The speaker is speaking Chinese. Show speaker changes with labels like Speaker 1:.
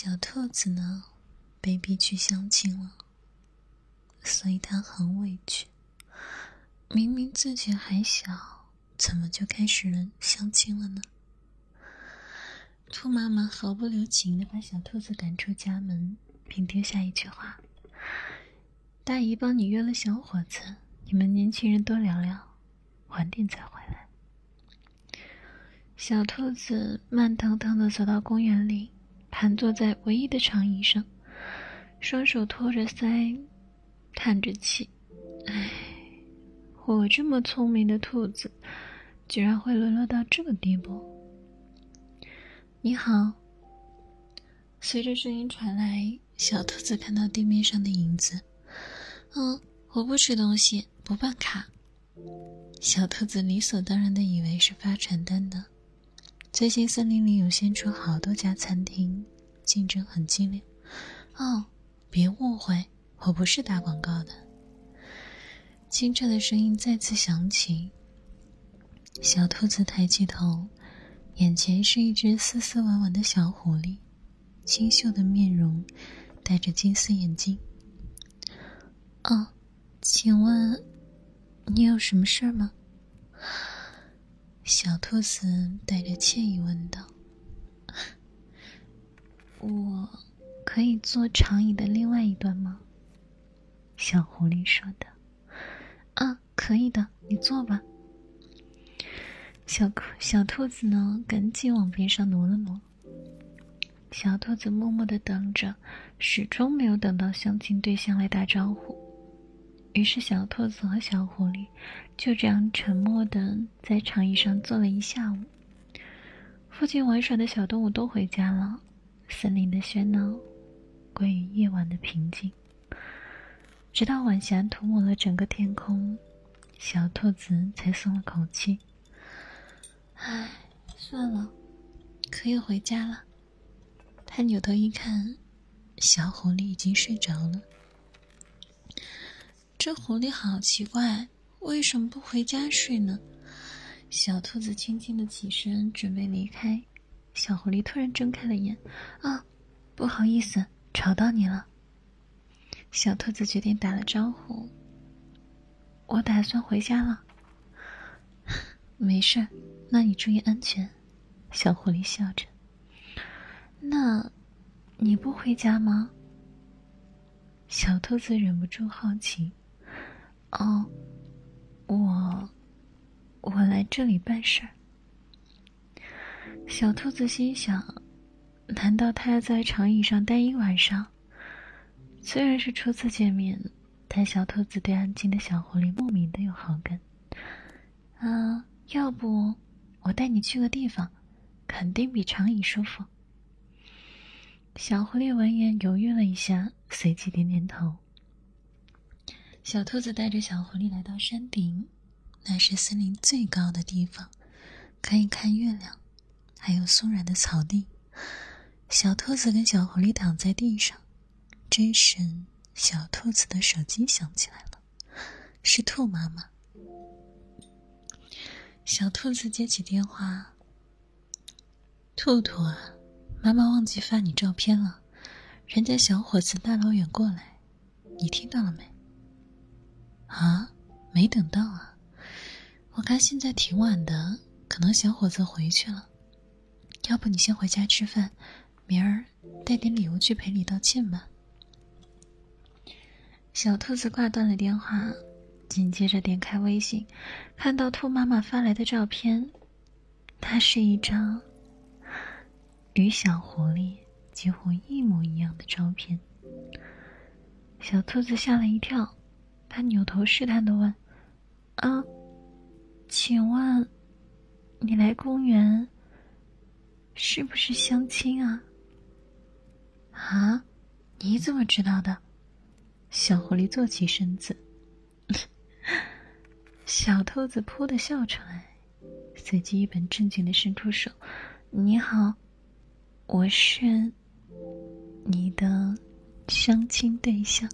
Speaker 1: 小兔子呢，被逼去相亲了，所以他很委屈。明明自己还小，怎么就开始了相亲了呢？兔妈妈毫不留情的把小兔子赶出家门，并丢下一句话：“大姨帮你约了小伙子，你们年轻人多聊聊，晚点再回来。”小兔子慢腾腾的走到公园里，盘坐在唯一的长椅上，双手托着腮，叹着气：“唉。”我这么聪明的兔子，居然会沦落到这个地步。你好。随着声音传来，小兔子看到地面上的影子。嗯，我不吃东西，不办卡。小兔子理所当然的以为是发传单的。最近森林里涌现出好多家餐厅，竞争很激烈。哦，别误会，我不是打广告的。清澈的声音再次响起。小兔子抬起头，眼前是一只斯斯文文的小狐狸，清秀的面容，戴着金丝眼镜。哦，请问你有什么事儿吗？小兔子带着歉意问道：“我可以坐长椅的另外一端吗？”小狐狸说道。啊，可以的，你坐吧。小小兔子呢，赶紧往边上挪了挪。小兔子默默的等着，始终没有等到相亲对象来打招呼。于是，小兔子和小狐狸就这样沉默的在长椅上坐了一下午。附近玩耍的小动物都回家了，森林的喧闹归于夜晚的平静。直到晚霞涂抹了整个天空，小兔子才松了口气。唉，算了，可以回家了。他扭头一看，小狐狸已经睡着了。这狐狸好奇怪，为什么不回家睡呢？小兔子轻轻的起身准备离开，小狐狸突然睁开了眼。啊，不好意思，吵到你了。小兔子决定打了招呼。我打算回家了。没事，那你注意安全。小狐狸笑着。那，你不回家吗？小兔子忍不住好奇。哦，我，我来这里办事儿。小兔子心想：难道他要在长椅上待一晚上？虽然是初次见面，但小兔子对安静的小狐狸莫名的有好感。啊，要不我带你去个地方，肯定比长椅舒服。小狐狸闻言犹豫了一下，随即点点头。小兔子带着小狐狸来到山顶，那是森林最高的地方，可以看月亮，还有松软的草地。小兔子跟小狐狸躺在地上。这时，小兔子的手机响起来了，是兔妈妈。小兔子接起电话：“兔兔啊，妈妈忘记发你照片了，人家小伙子大老远过来，你听到了没？”“啊，没等到啊，我看现在挺晚的，可能小伙子回去了。要不你先回家吃饭，明儿带点礼物去赔礼道歉吧。”小兔子挂断了电话，紧接着点开微信，看到兔妈妈发来的照片，它是一张与小狐狸几乎一模一样的照片。小兔子吓了一跳，他扭头试探的问：“啊，请问你来公园是不是相亲啊？”“啊，你怎么知道的？”小狐狸坐起身子，小兔子噗的笑出来，随即一本正经的伸出手：“你好，我是你的相亲对象。”